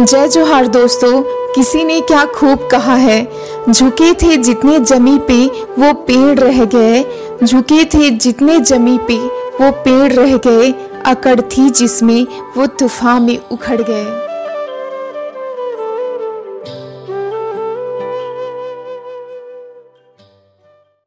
जय जोहार दोस्तों, किसी ने क्या खूब कहा है? झुके थे जितने जमी पे, वो पेड़ रह गए। झुके थे जितने जमी पे, वो पेड़ रह गए। अकड़ थी जिसमें, वो तूफ़ान में उखड़ गए।